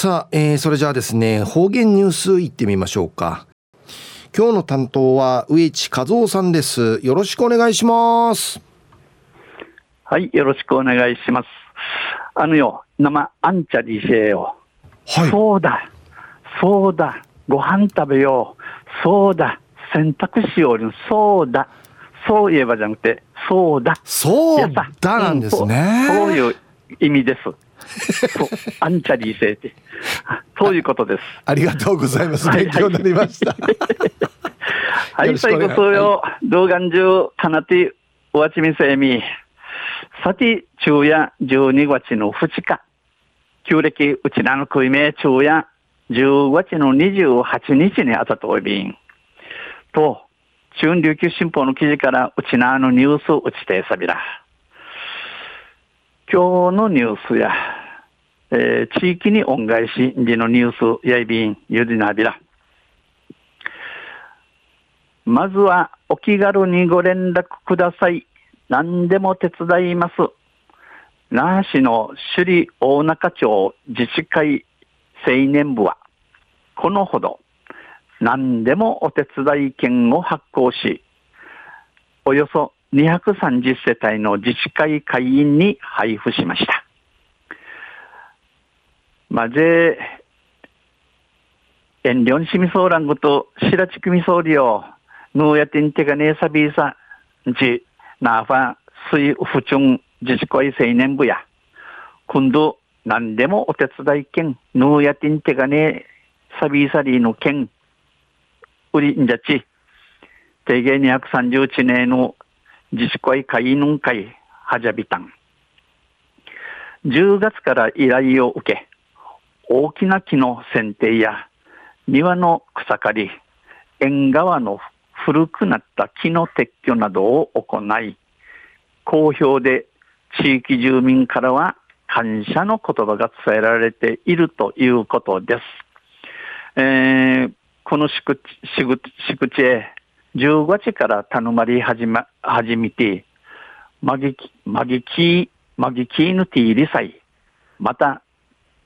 さあ、えー、それじゃあですね、方言ニュースいってみましょうか。今日の担当は植地和夫さんです。よろしくお願いします。はい、よろしくお願いします。あのよ、生あんちゃりせよ。はい。そうだ、そうだ、ご飯食べよう。そうだ、洗濯しようそうだ。そういえばじゃなくて、そうだ。そうだなんですね。そういう意味です。アンチャリー性って。そういうことです。ありがとうございます。勉強になりました。はい、最後そうよ、動画中、かなて、おわちみせみ。さて、昼夜12月の2日。旧暦、うちらの食いめ昼夜10月の28日にあたとおびん。と、中琉球新報の記事からうちなのニュースうちてさびら。今日のニュースや、えー、地域に恩返しでのニュースやいびんゆりなびら。まずはお気軽にご連絡ください。何でも手伝います。那覇市の首里大中町自治会青年部は、このほど何でもお手伝い券を発行し、およそ230世帯の自治会会員に配布しました。まぜ、えんりょんしみそうらんごと、しらちくみそうりよ、ぬうやてんてがねえさびいさ、んち、なあファン、すい、ふちゅん、じちこい青年部や、くんど、なんでもお手伝いけん、ぬうやてんてがねえさびいさりのけん、うりんじゃち、てげ二百三十一年のじちこい会んかい、はじゃびたん。10月から依頼を受け、大きな木の剪定や庭の草刈り、縁側の古くなった木の撤去などを行い、好評で地域住民からは感謝の言葉が伝えられているということです。えー、この敷地、敷地へ10月から頼まれ始ま、始めて、まぎき、まぎき、まぎきぬていりさい。また、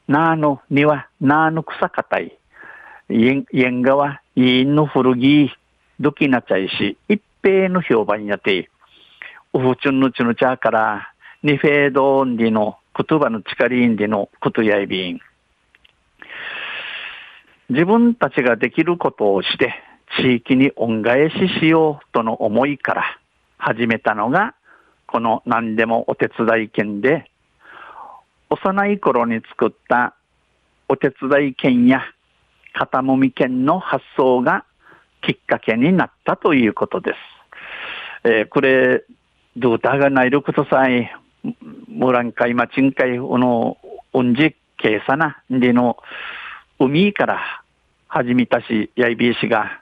なあの庭、なあの草かたい。縁側、いんの古着、どきなちゃいし、一平の評判やて、うふちゅんのちのちゃから、にフェードンディの言葉の力んでのことやいびん。自分たちができることをして、地域に恩返ししようとの思いから始めたのが、この何でもお手伝い券で、幼い頃に作ったお手伝い券や肩もみ券の発想がきっかけになったということです。えー、これ、どうたがないることさえ、もらんかいまちんかい、おの、おんじけいさな、での、海から始めたし、やいびいしが、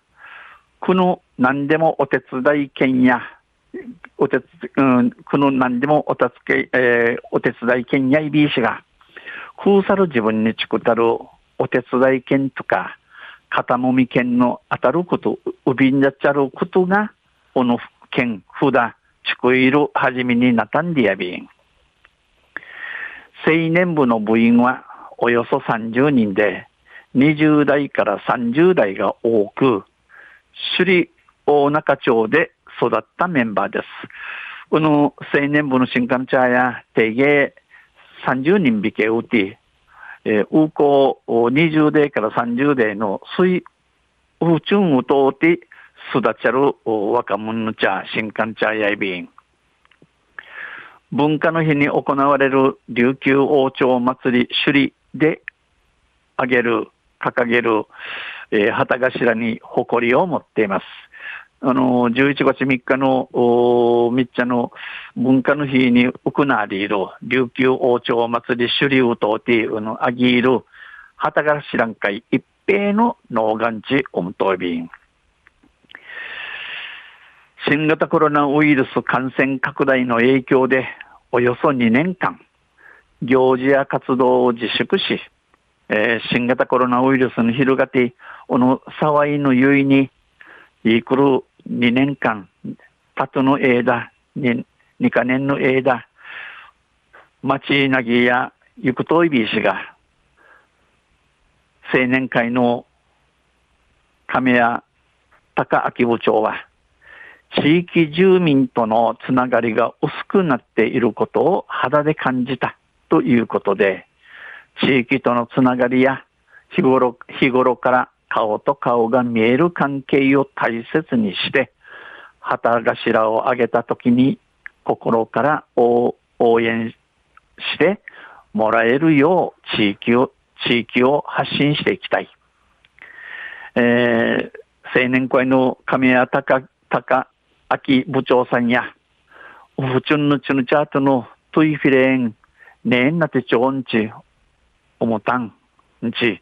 この何でもお手伝い券や、お手、うん、この何でもお助け、えー、お手伝い券やいびいしが、空さる自分にちくたるお手伝い券とか、肩もみ券の当たること、うびんじゃっちゃることが、この券、ふだ、ちくいるはじめになたんでやびん。青年部の部員はおよそ30人で、20代から30代が多く、首里大中町で育ったメンバーです。この青年部の新幹茶や定芸30人引けうて、えー、うこ20代から30代の水、うちゅんうとうて育ちゃる若者の茶、新幹茶やいびん。文化の日に行われる琉球王朝祭り首里であげる、掲げる、えー、旗頭に誇りを持っています。あの、11月3日の、おみっちゃの文化の日に行われる琉球王朝祭り首里とていうの、あぎる旗頭ん会一平の農願地オムトビン。新型コロナウイルス感染拡大の影響で、およそ2年間、行事や活動を自粛し、えー、新型コロナウイルスの広がって、この騒いのゆいに、いくる2年間、たとの枝、に、二か年の枝、町なぎやゆくといびいしが、青年会の亀谷高明部長は、地域住民とのつながりが薄くなっていることを肌で感じたということで、地域とのつながりや日頃日頃から顔と顔が見える関係を大切にして、旗頭を上げたときに心から応援してもらえるよう地域を、地域を発信していきたい。えー、青年会の神谷隆、隆明部長さんや、ウフチュンのチュヌチャートのトゥイフィレン、ねんなてちょんち、おもたん、んち、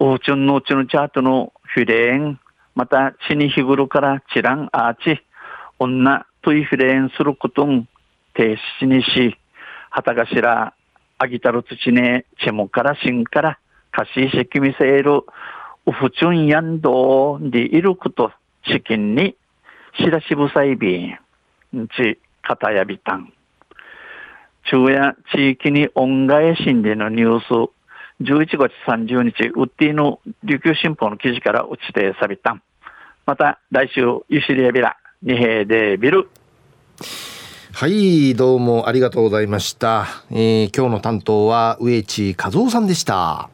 ウフチュンのチュヌチャートのフィレン、また、地に日頃からチランアーチ、女、トイフィレンすることん、停止にし、旗頭、あぎたる土ね、チェモからしんから、かしいしきみせる、ウフチュンヤンドでいること、資金に、しらしぶさいびん、ち、かたやびたん。昼夜、地域に恩返しんでのニュース、11月30日、ウッディの琉球新報の記事から落ちてさびたん。また来週、ゆしりやびら、二平でビル。はい、どうもありがとうございました。えー、今日の担当は植地和夫さんでした。